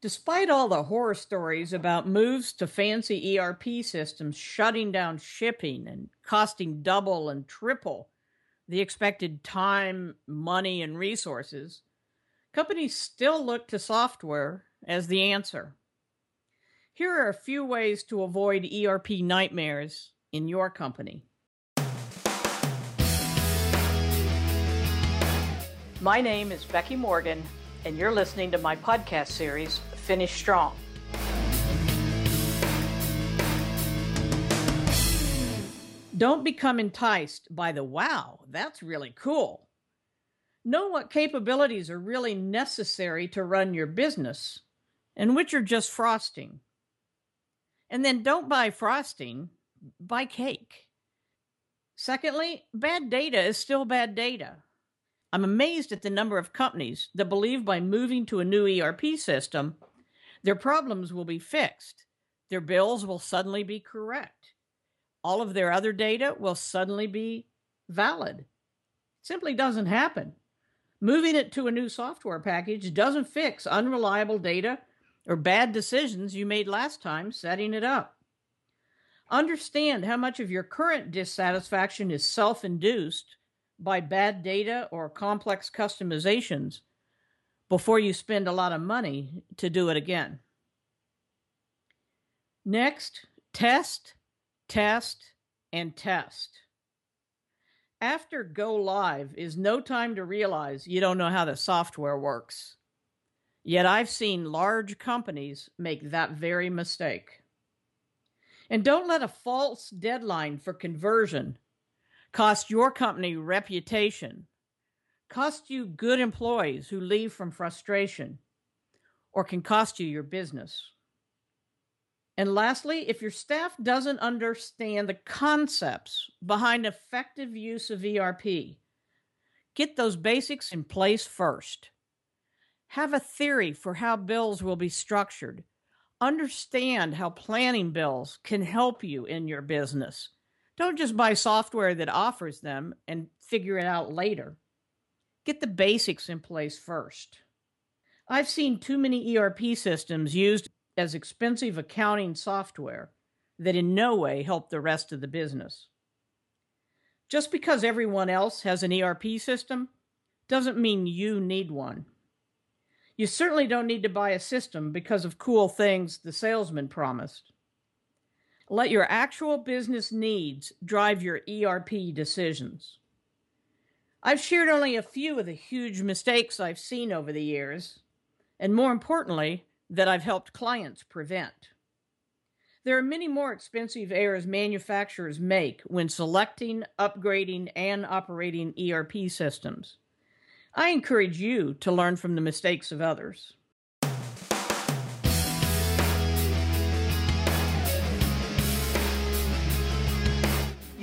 Despite all the horror stories about moves to fancy ERP systems shutting down shipping and costing double and triple the expected time, money, and resources, companies still look to software as the answer. Here are a few ways to avoid ERP nightmares in your company. My name is Becky Morgan, and you're listening to my podcast series, Finish Strong. Don't become enticed by the wow, that's really cool. Know what capabilities are really necessary to run your business and which are just frosting. And then don't buy frosting, buy cake. Secondly, bad data is still bad data. I'm amazed at the number of companies that believe by moving to a new ERP system, their problems will be fixed. Their bills will suddenly be correct. All of their other data will suddenly be valid. It simply doesn't happen. Moving it to a new software package doesn't fix unreliable data or bad decisions you made last time setting it up. Understand how much of your current dissatisfaction is self induced by bad data or complex customizations before you spend a lot of money to do it again. Next, test, test, and test. After go live is no time to realize you don't know how the software works. Yet I've seen large companies make that very mistake. And don't let a false deadline for conversion cost your company reputation, cost you good employees who leave from frustration, or can cost you your business. And lastly, if your staff doesn't understand the concepts behind effective use of ERP, get those basics in place first. Have a theory for how bills will be structured. Understand how planning bills can help you in your business don't just buy software that offers them and figure it out later. Get the basics in place first. I've seen too many ERP systems used as expensive accounting software that in no way help the rest of the business. Just because everyone else has an ERP system doesn't mean you need one. You certainly don't need to buy a system because of cool things the salesman promised. Let your actual business needs drive your ERP decisions. I've shared only a few of the huge mistakes I've seen over the years, and more importantly, that I've helped clients prevent. There are many more expensive errors manufacturers make when selecting, upgrading, and operating ERP systems. I encourage you to learn from the mistakes of others.